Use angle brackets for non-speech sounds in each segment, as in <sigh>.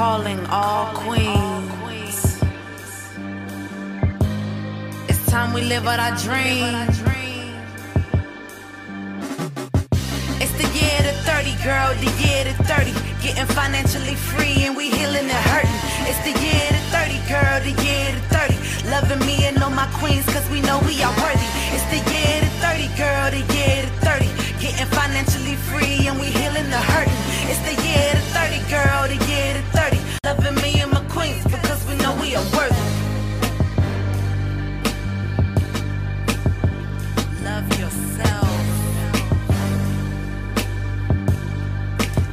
calling all queens. It's time we live out our dream. It's the year to 30, girl, the year to 30. Getting financially free and we healing and hurting. It's the year to 30, girl, the year to 30. Loving me and all my queens, cause we know we are worthy. It's the year to 30, girl, the year to 30. Getting financially free and we healing the hurting. It's the year to 30, girl, the year to 30. Loving me and my queens because we know we are worthy. Love yourself.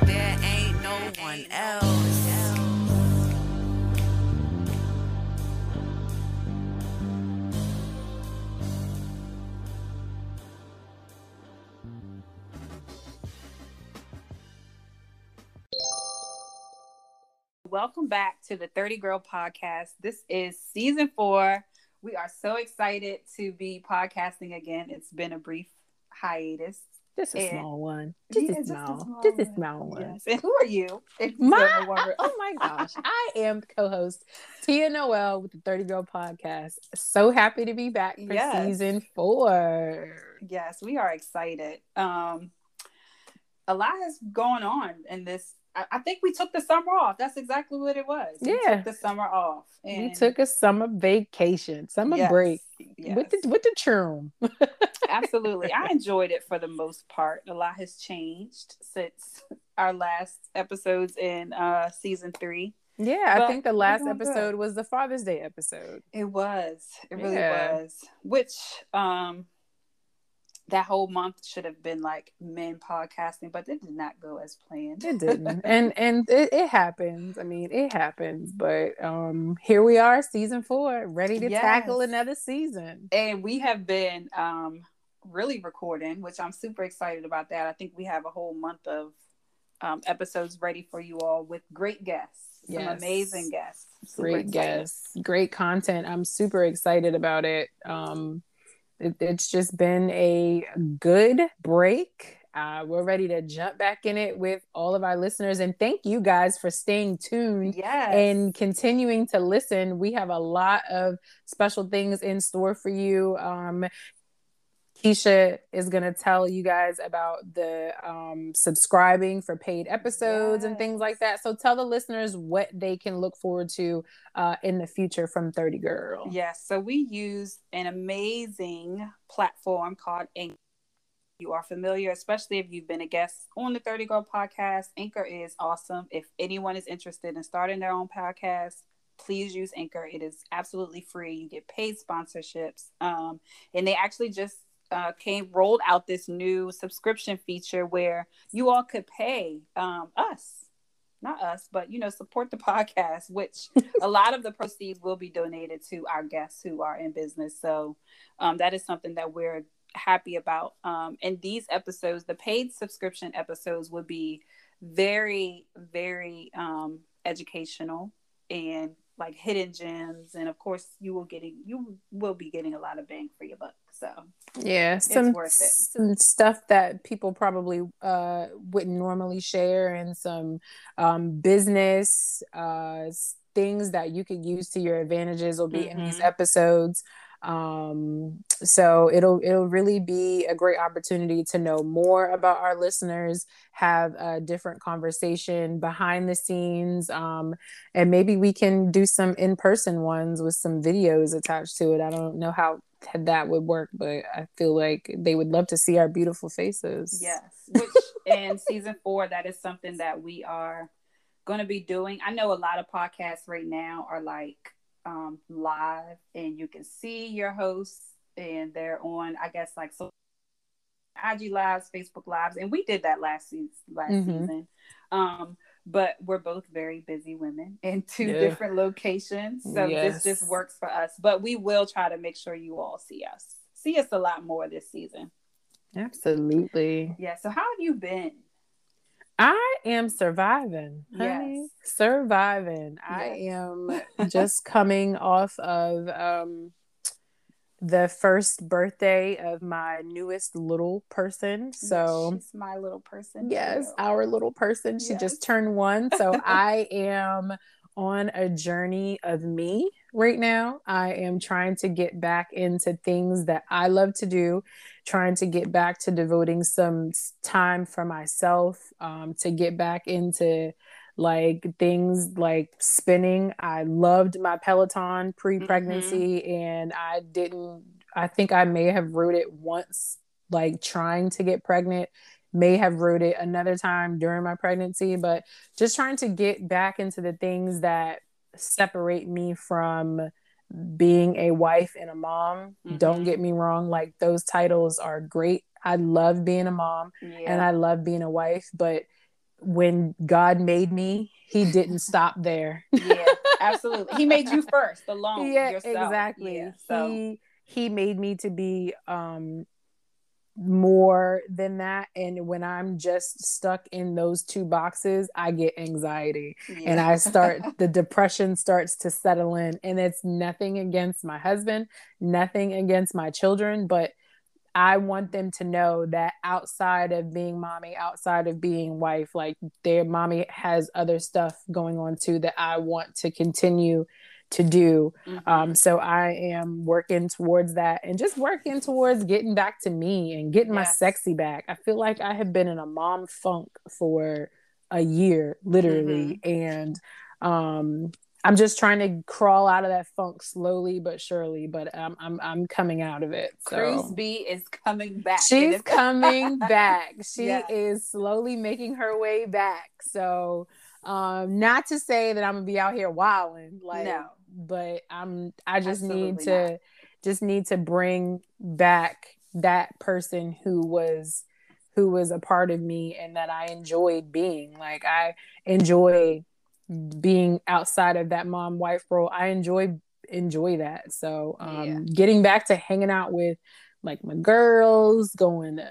There ain't no one else. Welcome back to the 30 Girl Podcast. This is season four. We are so excited to be podcasting again. It's been a brief hiatus. Just a And- small one. Just Yeah, a just a small. small Just a one. small one. Yes. And who are you? My, don't oh my <laughs> gosh. I am co-host Tia Noel with the 30 Girl Podcast. So happy to be back for Yes. season four. yes, we are excited. Um, a lot has gone on in this. I, I think we took the summer off. That's exactly what it was. We Yeah. took the summer off. We took a summer vacation, summer Yes, break yes. with the with the churn. Absolutely. I enjoyed it for the most part. A lot has changed since our last episodes in uh season three. Yeah, But I think the last doing good. episode was the Father's Day episode. It was. It really Yeah. was. Which um that whole month should have been like men podcasting, but it did not go as planned. It didn't, <laughs> and and it, it happens. I mean, it happens. But um, here we are, season four, ready to tackle another season. and we have been um really recording, which I'm super excited about that. I think we have a whole month of um, episodes ready for you all with great guests, some amazing guests. Super great excited. guests great content i'm super excited about it um it, it's just been a good break. Uh we're ready to jump back in it with all of our listeners. And thank you guys for staying tuned Yes. and continuing to listen. We have a lot of special things in store for you. Um Kisha is going to tell you guys about the um, subscribing for paid episodes and things like that. So tell the listeners what they can look forward to uh, in the future from 30 Girl. Yes, so we use an amazing platform called Anchor. You are familiar, especially if you've been a guest on the 30 Girl podcast. Anchor is awesome. If anyone is interested in starting their own podcast, please use Anchor. It is absolutely free. You get paid sponsorships. Um, and they actually just uh, came rolled out this new subscription feature where you all could pay um, us not us, but you know, support the <laughs> podcast, which a lot of the proceeds will be donated to our guests who are in business. So um, that is something that we're happy about. Um, and these episodes, the paid subscription episodes, would be very, very um, educational and like hidden gems. And of course, you will getting you will be getting a lot of bang for your buck. So Yeah, some worth it. some stuff that people probably uh, wouldn't normally share, and some um, business uh, things that you could use to your advantages will be in these Mhm. episodes. Um, so it'll it'll really be a great opportunity to know more about our listeners, have a different conversation behind the scenes, um, and maybe we can do some in person ones with some videos attached to it. I don't know how that would work, but I feel like they would love to see our beautiful faces. Yes, which in season four, that is something that we are going to be doing. I know a lot of podcasts right now are like um, live, and you can see your hosts, and they're on, I guess, like so IG lives, Facebook lives, and we did that last season. Last Mhm. season, um, but we're both very busy women <laughs> in two Yeah. different locations, so Yes. this just works for us. But we will try to make sure you all see us, see us a lot more this season. Absolutely. Yeah. So how have you been? I am surviving, honey. Yes. Surviving. I am <laughs> just coming off of um the first birthday of my newest little person. So she's my little person. Yes, too. our little person. She Yes. just turned one. So <laughs> I am on a journey of me right now. I am trying to get back into things that I love to do, trying to get back to devoting some time for myself, um, to get back into like things like spinning. I loved my Peloton pre pregnancy and I didn't, I think I may have rode it once, like trying to get pregnant may have rode it another time during my pregnancy, but just trying to get back into the things that separate me from being a wife and a mom. Don't Mhm. get me wrong, like those titles are great. I love being a mom Yeah. and I love being a wife, but when God made me, he didn't <laughs> stop there. yeah, <laughs> absolutely. He made you first, alone. yeah, yourself. exactly. Yeah, so He he made me to be um more than that and when i'm just stuck in those two boxes i get anxiety yeah. and i start <laughs> the depression starts to settle in and it's nothing against my husband nothing against my children but i want them to know that outside of being mommy outside of being wife like their mommy has other stuff going on too that i want to continue to do Mhm. um, so I am working towards that and just working towards getting back to me and getting my sexy back. I feel like I have been in a mom funk for a year, literally. Mm-hmm. And um, I'm just trying to crawl out of that funk slowly but surely, but I'm I'm, I'm coming out of it. Cruz B is coming back. She's <laughs> coming back. She Yes. is slowly making her way back. So, um, not to say that I'm gonna be out here wilding, like, No. but I'm. I just need to, not. just need to bring back that person who was, who was a part of me and that I enjoyed being. Like I enjoy being outside of that mom wife role. I enjoy enjoy that. So, um, Yeah. getting back to hanging out with like my girls, going to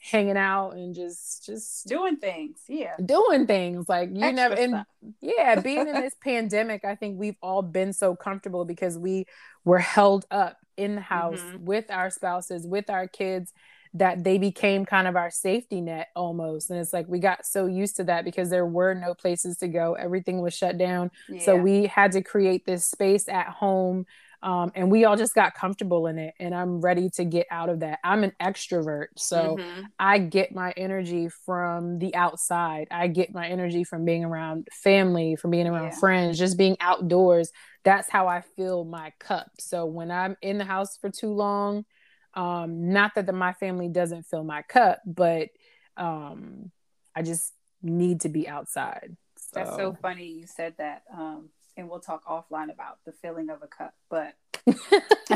hanging out and just just doing things. Yeah. doing things like you Extra never and stuff. yeah being in this <laughs> pandemic i think we've all been so comfortable because we were held up in the house Mhm. with our spouses with our kids that they became kind of our safety net almost and it's like we got so used to that because there were no places to go everything was shut down so we had to create this space at home um, and we all just got comfortable in it and i'm ready to get out of that i'm an extrovert so Mhm. I get my energy from the outside. I get my energy from being around family, from being around Yeah. friends, just being outdoors. That's how I fill my cup. So when I'm in the house for too long, um, not that the, my family doesn't fill my cup, but um, I just need to be outside. That's so funny you said that. Um, and we'll talk offline about the filling of a cup, but <laughs>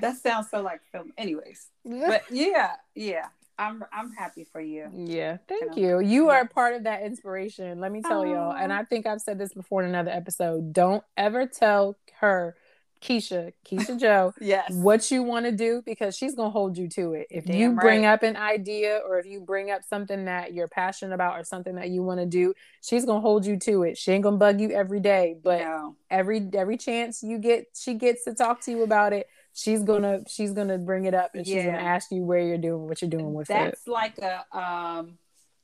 that sounds so like film. Anyways, but yeah, yeah, I'm I'm happy for you. Yeah, thank you. You are Yes. part of that inspiration. Let me tell y'all, and I think I've said this before in another episode. Don't ever tell her, Kisha, Kisha Jo, <laughs> Yes. what you want to do because she's gonna hold you to it. If Damn you bring up an idea or if you bring up something that you're passionate about or something that you want to do, she's gonna hold you to it. She ain't gonna bug you every day, but no. every every chance you get, she gets to talk to you about it. She's gonna she's gonna bring it up and she's gonna ask you where you're doing, what you're doing with it. that's like a um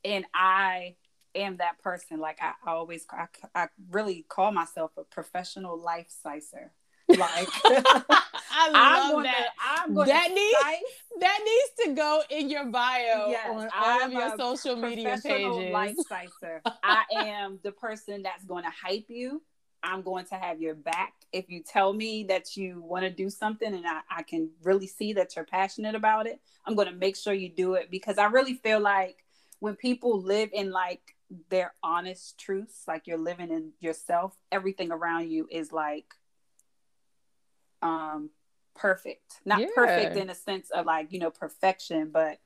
and i am that person like i, I always I, I really call myself a professional life sizer like <laughs> <laughs> I i'm going to i'm going That needs- That needs to go in your bio Yes, on all of your social media pages. life sizer <laughs> i am the person that's going to hype you. I'm going to have your back. If you tell me that you want to do something and I, I can really see that you're passionate about it i'm going to make sure you do it. Because i really feel like when people live in like their honest truths like you're living in yourself everything around you is like um perfect not Yeah. perfect in a sense of like you know perfection but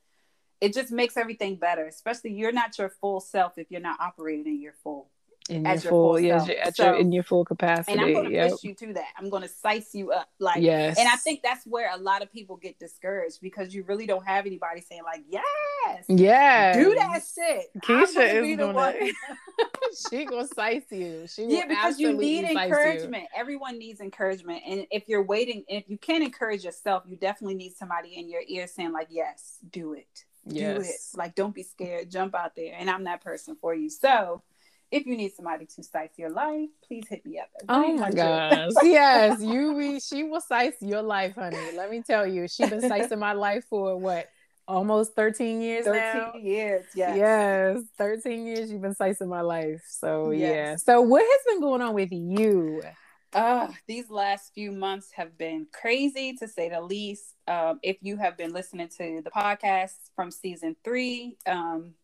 it just makes everything better especially you're not your full self if you're not operating in your full in as your your full, self. at So- your in your full capacity. and i'm going to yep. push you to that i'm going to size you up like yes, and i think that's where a lot of people get discouraged because you really don't have anybody saying like yes yeah, do that shit Kisha is be the one. <laughs> <laughs> she gonna size you. She yeah, because you need encouragement. You. Everyone needs encouragement, and if you're waiting, if you can't encourage yourself, you definitely need somebody in your ear saying like, "Yes, do it, yes. do it." Like, don't be scared, jump out there. And I'm that person for you. So, if you need somebody to size your life, please hit me up. Oh my gosh. <laughs> yes, you we she will size your life, honey. Let me tell you, she's been sizing my life for what almost 13 years 13 now. years yes. Yes 13 years you've been slicing my life. So yes. yeah. So what has been going on with you? Uh these last few months have been crazy to say the least. Um if you have been listening to the podcast from season three um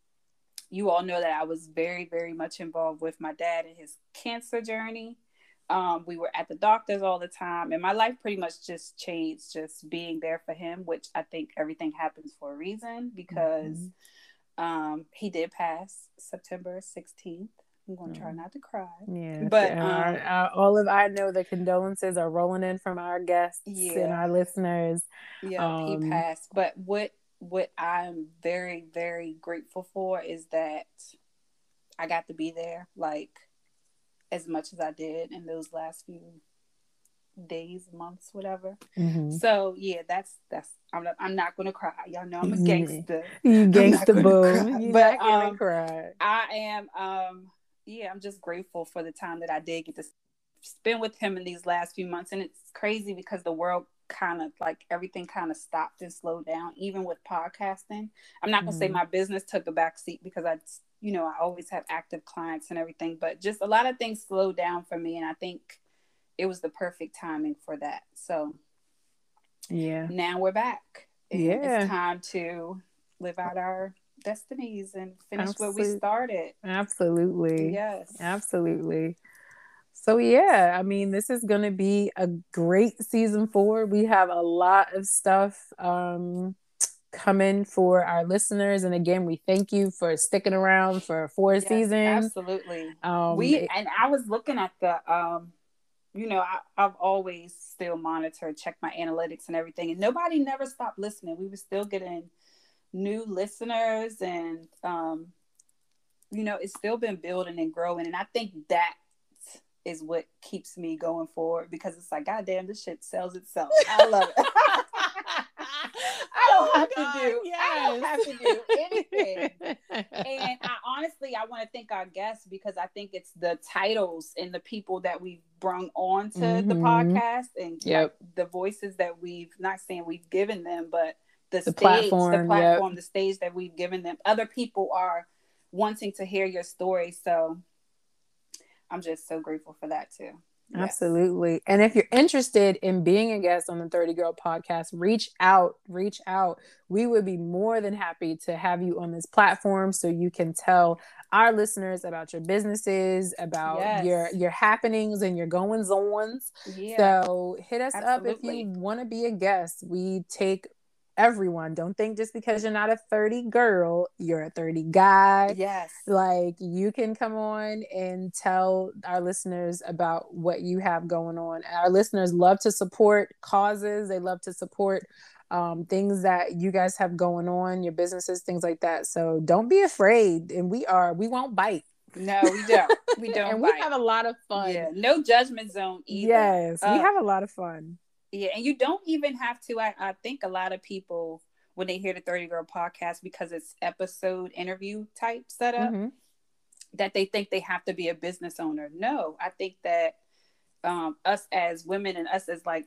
you all know that i was very very much involved with my dad and his cancer journey um, we were at the doctors all the time, and my life pretty much just changed just being there for him, which I think everything happens for a reason because mm-hmm. um, he did pass September 16th. I'm going to try mm. not to cry. Yeah, but um, all of I know the condolences are rolling in from our guests yeah. and our listeners. Yeah, um, he passed. But what what I'm very very grateful for is that I got to be there. Like as much as I did in those last few days, months, whatever. Mm-hmm. So yeah, that's that's I'm not, I'm not gonna cry. Y'all know I'm a gangster. You gangster boo. But um, cry. I am um yeah, I'm just grateful for the time that I did get to spend with him in these last few months. And it's crazy because the world kind of like everything kind of stopped and slowed down, even with podcasting. I'm not gonna mm-hmm. say my business took a back seat because I you know, I always have active clients and everything, but just a lot of things slowed down for me. And I think it was the perfect timing for that. So, yeah. Now we're back. yeah. It's time to live out our destinies and finish what we started. Absolutely. Yes. Absolutely. So yeah, I mean, this is going to be a great season 4. We have a lot of stuff um coming for our listeners. And again, we thank you for sticking around for four yes, seasons. Absolutely. Um, we and I was looking at the um, you know, I, I've always still monitor, check my analytics and everything, and nobody never stopped listening. We were still getting new listeners, and um, you know, it's still been building and growing. And I think that is what keeps me going forward because it's like, God damn, this shit sells itself. I love it. <laughs> don't have God, to do. Yes. I don't have to do anything. and I honestly, I want to thank our guests because I think it's the titles and the people that we've brung on to mm-hmm. the podcast and yep. like, the voices that we've not saying we've given them, but the, the stage, platform, the platform, yep. the stage that we've given them. Other people are wanting to hear your story, so I'm just so grateful for that too. Yes. Absolutely. And if you're interested in being a guest on the 30 Girl podcast, reach out, reach out. We would be more than happy to have you on this platform so you can tell our listeners about your businesses, about yes. your your happenings and your goings ons. Yeah. So hit us Absolutely. up if you want to be a guest. We take everyone. Don't think just because you're not a 30 girl, you're a 30 guy. Yes. Like you can come on and tell our listeners about what you have going on. Our listeners love to support causes, they love to support um, things that you guys have going on, your businesses, things like that. So don't be afraid. And we are, we won't bite. No, we don't. We <laughs> don't. and bite. we have a lot of fun. Yeah, no judgment zone either. Yes, uh, we have a lot of fun. Yeah, and you don't even have to. I, I think a lot of people when they hear the 30 Girl podcast because it's episode interview type setup mm-hmm. that they think they have to be a business owner. No, I think that um, us as women and us as like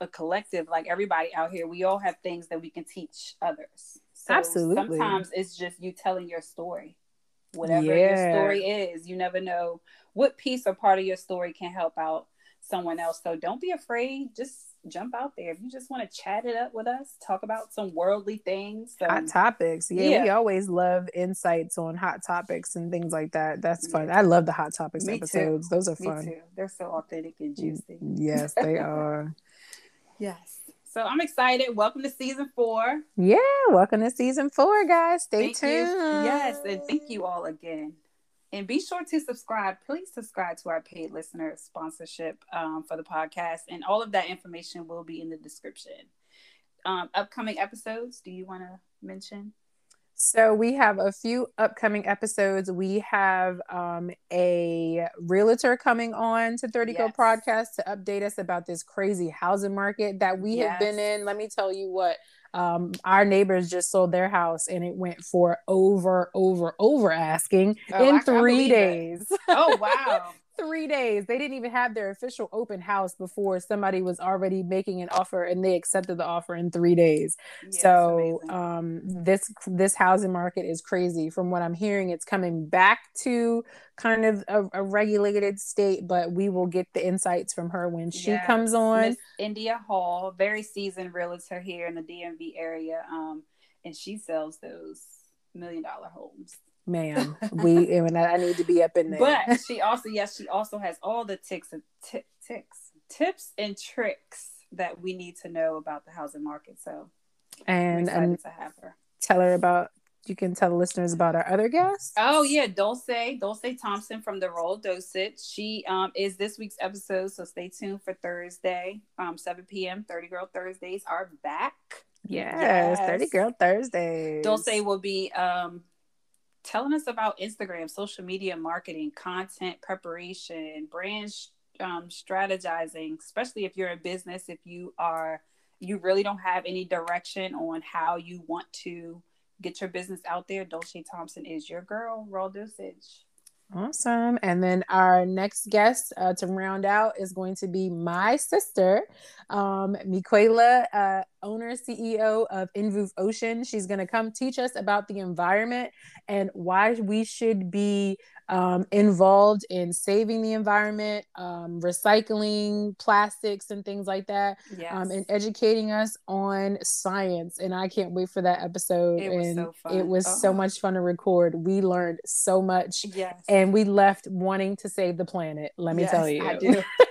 a collective, like everybody out here, we all have things that we can teach others. So Absolutely. Sometimes it's just you telling your story. Whatever yeah. your story is, you never know what piece or part of your story can help out someone else. So don't be afraid. Just jump out there. If you just want to chat it up with us, talk about some worldly things. hot topics. Yeah, yeah, we always love insights on hot topics and things like that. That's fun. Yeah. I love the hot topics Me episodes. Too. Those are fun. They're so authentic and mm, juicy. Yes, they are. <laughs> yes. So I'm excited. Welcome to season four. Yeah, welcome to season four, guys. Stay thank tuned. You. Yes, and thank you all again. And be sure to subscribe. Please subscribe to our paid listener sponsorship um, for the podcast. And all of that information will be in the description. Um, upcoming episodes, do you want to mention? So we have a few upcoming episodes. We have um, a realtor coming on to 30 Go yes. podcast to update us about this crazy housing market that we yes. have been in. Let me tell you what um, our neighbors just sold their house and it went for over, over, over asking oh, in three days. Oh <laughs> wow! Three days. They didn't even have their official open house before somebody was already making an offer and they accepted the offer in three days. Yeah, so um, this this housing market is crazy. From what I'm hearing, it's coming back to kind of a, a regulated state, but we will get the insights from her when she yes. comes on. Ms. India Hall, very seasoned realtor here in the DMV area, um, and she sells those million dollar homes ma'am. <laughs> We and I need to be up in there. But <laughs> she also, yes, she also has all the ticks and t- ticks, tips and tricks that we need to know about the housing market. So, and I'm to have her. Tell her about. You can tell the listeners about our other guests. Oh yeah, Dulce, Dulce Thompson from the Roll Dosage. She um, is this week's episode, so stay tuned for Thursday, um, 7 p.m. 30 Girl Thursdays are back. Yes, yes. 30 Girl Thursdays. Dulce will be um telling us about Instagram, social media marketing, content preparation, brand um, strategizing, especially if you're a business, if you are, you really don't have any direction on how you want to get your business out there. Dulce Thompson is your girl, raw dosage. Awesome. And then our next guest uh, to round out is going to be my sister, um, Miquela, uh, owner, CEO of Invuve Ocean. She's going to come teach us about the environment and why we should be um, involved in saving the environment, um, recycling plastics and things like that, yes. um, and educating us on science. And I can't wait for that episode. It and so fun. it was uh-huh. so much fun to record. We learned so much. Yes. And we left wanting to save the planet. Let me yes, tell you. <laughs>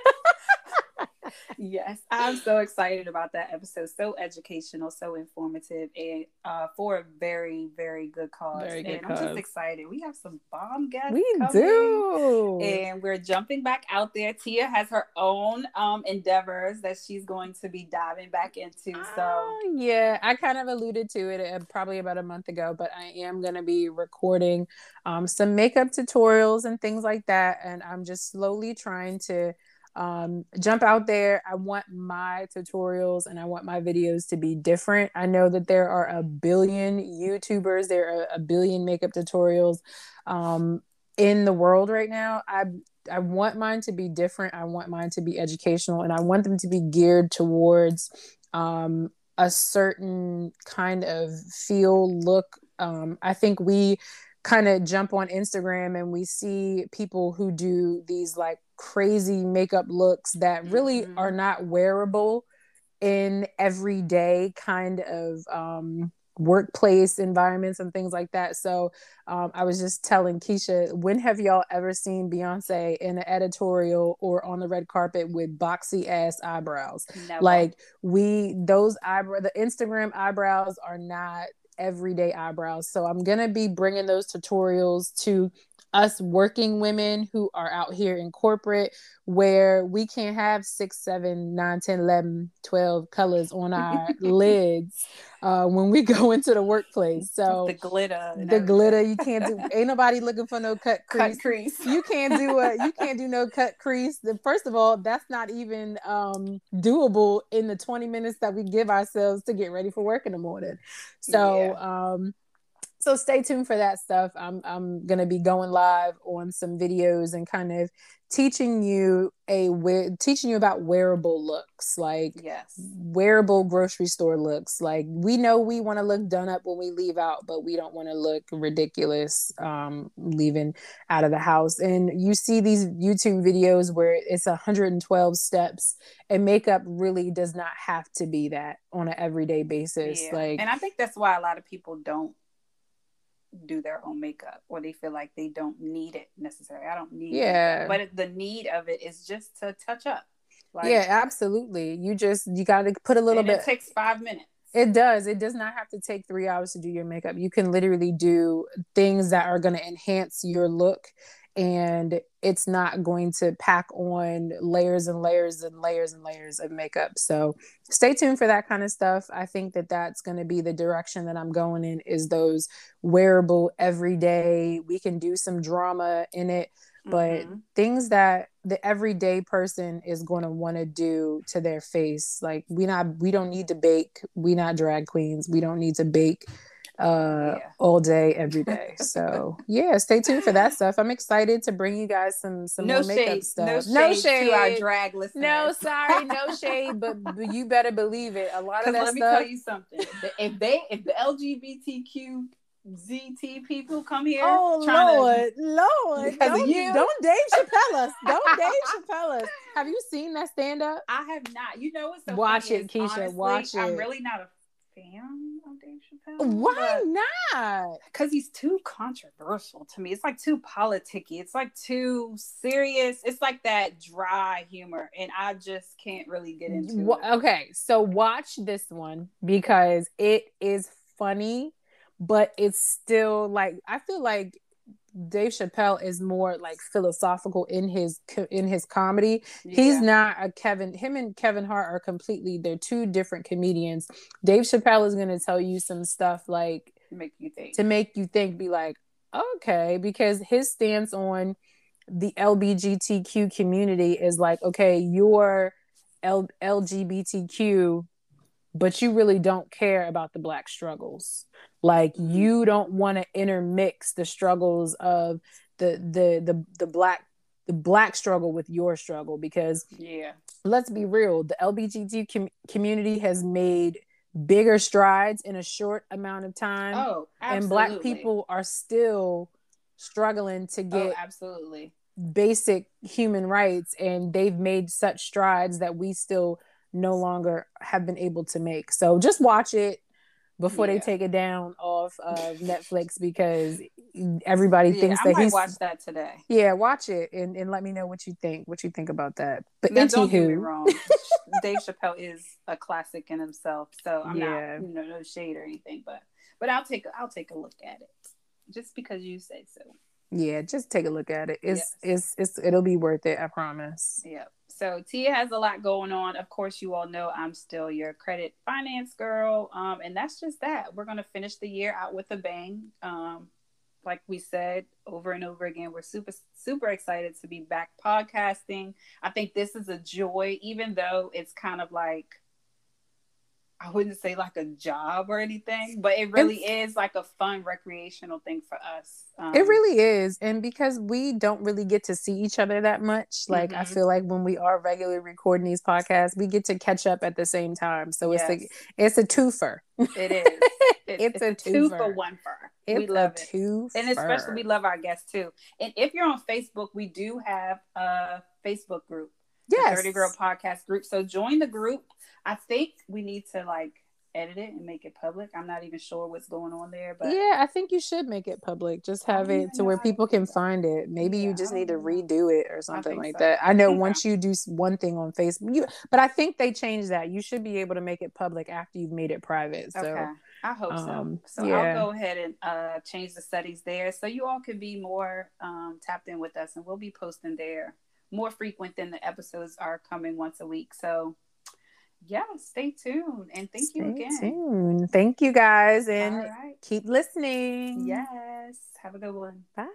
Yes, I'm so excited about that episode. So educational, so informative, and uh, for a very, very good cause. Very good and cause. I'm just excited. We have some bomb guests. We coming, do, and we're jumping back out there. Tia has her own um, endeavors that she's going to be diving back into. So uh, yeah, I kind of alluded to it uh, probably about a month ago, but I am going to be recording um, some makeup tutorials and things like that, and I'm just slowly trying to um, jump out there. I want my tutorials and I want my videos to be different. I know that there are a billion YouTubers, there are a billion makeup tutorials um, in the world right now. I I want mine to be different. I want mine to be educational, and I want them to be geared towards um, a certain kind of feel, look. Um, I think we kind of jump on Instagram and we see people who do these like crazy makeup looks that really mm-hmm. are not wearable in everyday kind of um, workplace environments and things like that. So um, I was just telling Kisha, when have y'all ever seen Beyonce in an editorial or on the red carpet with boxy ass eyebrows? Never. Like we, those eyebrow, the Instagram eyebrows are not everyday eyebrows. So I'm going to be bringing those tutorials to us working women who are out here in corporate where we can't have six, seven, nine, 10, 11, 12 colors on our <laughs> lids uh, when we go into the workplace. So the glitter, the everything. glitter, you can't do. Ain't nobody looking for no cut <laughs> crease. Cut crease. You can't do a. You can't do no cut crease. First of all, that's not even um, doable in the twenty minutes that we give ourselves to get ready for work in the morning. So. Yeah. Um, so stay tuned for that stuff. I'm I'm gonna be going live on some videos and kind of teaching you a wear teaching you about wearable looks, like yes, wearable grocery store looks. Like we know we want to look done up when we leave out, but we don't want to look ridiculous um, leaving out of the house. And you see these YouTube videos where it's 112 steps, and makeup really does not have to be that on an everyday basis. Yeah. Like, and I think that's why a lot of people don't do their own makeup or they feel like they don't need it necessarily. I don't need yeah, but the need of it is just to touch up. Like, yeah, absolutely. You just you got to put a little bit. It takes five minutes. It does. It does not have to take three hours to do your makeup. You can literally do things that are going to enhance your look and it's not going to pack on layers and layers and layers and layers of makeup. So stay tuned for that kind of stuff. I think that that's going to be the direction that I'm going in is those wearable everyday. We can do some drama in it, but mm-hmm. things that the everyday person is going to want to do to their face. Like we not we don't need to bake. We not drag queens. We don't need to bake uh yeah. all day every day <laughs> so yeah stay tuned for that stuff i'm excited to bring you guys some some no more makeup stuff no shade, no shade to our drag listeners no sorry no <laughs> shade but, but you better believe it a lot of that let stuff... me tell you something if they if the lgbtq ZT people come here. Oh Lord, to, Lord! Don't, you. don't Dave Chappelle us. <laughs> Don't Dave Chappelle us. Have you seen that stand up? I have not. You know what's so Watch it, Kisha. Honestly, watch it. I'm really not a fan of Dave Chappelle. Oh, Why not? Because he's too controversial to me. It's like too politicky. It's like too serious. It's like that dry humor, and I just can't really get into well, it. Okay, so watch this one because it is funny, but it's still like I feel like Dave Chappelle is more like philosophical in his in his comedy. Yeah. He's not a Kevin. Him and Kevin Hart are completely. They're two different comedians. Dave Chappelle is going to tell you some stuff like make you think to make you think. Be like, okay, because his stance on the LBGTQ community is like, okay, you're L- LGBTQ, but you really don't care about the black struggles. Like mm-hmm. you don't want to intermix the struggles of the the the the black the black struggle with your struggle because yeah let's be real the lbgt com- community has made bigger strides in a short amount of time oh absolutely. and black people are still struggling to oh, get oh, absolutely basic human rights and they've made such strides that we still no longer have been able to make so just watch it before yeah. they take it down off of Netflix because everybody yeah, thinks I that he's watch that today. Yeah, watch it and, and let me know what you think. What you think about that. But now, don't get me wrong. <laughs> Dave Chappelle is a classic in himself, so I'm yeah. not you know no shade or anything, but but I'll take I'll take a look at it just because you say so. Yeah, just take a look at it. It's yes. it's it's it'll be worth it. I promise. Yep. So Tia has a lot going on. Of course, you all know I'm still your credit finance girl. Um, and that's just that. We're gonna finish the year out with a bang. Um, like we said over and over again, we're super super excited to be back podcasting. I think this is a joy, even though it's kind of like I wouldn't say like a job or anything, but it really it's, is like a fun recreational thing for us. Um, it really is. And because we don't really get to see each other that much, like mm-hmm. I feel like when we are regularly recording these podcasts, we get to catch up at the same time. So yes. it's a it's a twofer. It is. <laughs> It, it's, it's, a, two for one fur. It's we love a two And especially we love our guests too. And if you're on Facebook, we do have a Facebook group. Yes. 30 Girl Podcast group. So join the group I think we need to like edit it and make it public. I'm not even sure what's going on there, but yeah, I think you should make it public. Just have it to where people can find it. Maybe yeah, you just need to redo it or something like so. that. I know once you do one thing on Facebook, you, but I think they changed that. You should be able to make it public after you've made it private. So. Okay. I hope um, so. So yeah. I'll go ahead and uh, change the settings there, so you all can be more um, tapped in with us, and we'll be posting there more frequent than the episodes are coming once a week. So yeah, stay tuned and thank stay you again. Tuned. Thank you guys and right. keep listening. Yes. Have a good one. Bye.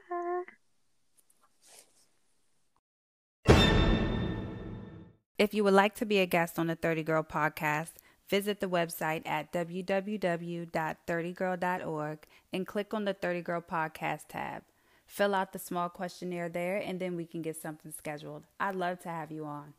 If you would like to be a guest on the 30 Girl podcast, visit the website at www.30girl.org and click on the 30 Girl podcast tab. Fill out the small questionnaire there and then we can get something scheduled. I'd love to have you on.